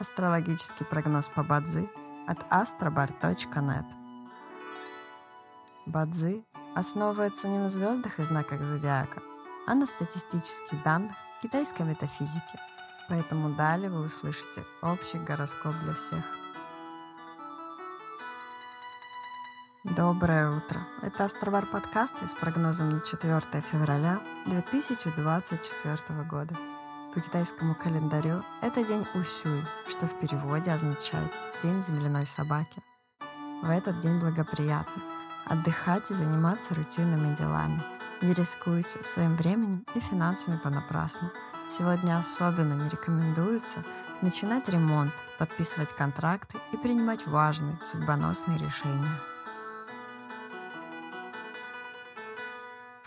Астрологический прогноз по Бадзи от astrobar.net. Бадзи основывается не на звездах и знаках зодиака, а на статистических данных китайской метафизики. Поэтому далее вы услышите общий гороскоп для всех. Доброе утро! Это Астробар подкасты с прогнозом на 4 февраля 2024 года. По китайскому календарю это день Усюй, что в переводе означает «день земляной собаки». В этот день благоприятно отдыхать и заниматься рутинными делами. Не рискуйте своим временем и финансами понапрасну. Сегодня особенно не рекомендуется начинать ремонт, подписывать контракты и принимать важные судьбоносные решения.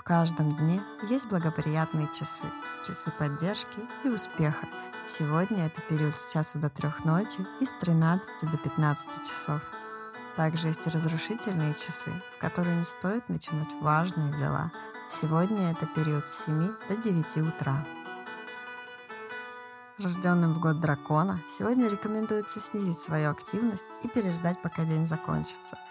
В каждом дне есть благоприятные часы, часы поддержки и успеха. Сегодня это период с часу до трех ночи и с 13 до 15 часов. Также есть и разрушительные часы, в которые не стоит начинать важные дела. Сегодня это период с 7 до 9 утра. Рожденным в год дракона сегодня рекомендуется снизить свою активность и переждать, пока день закончится –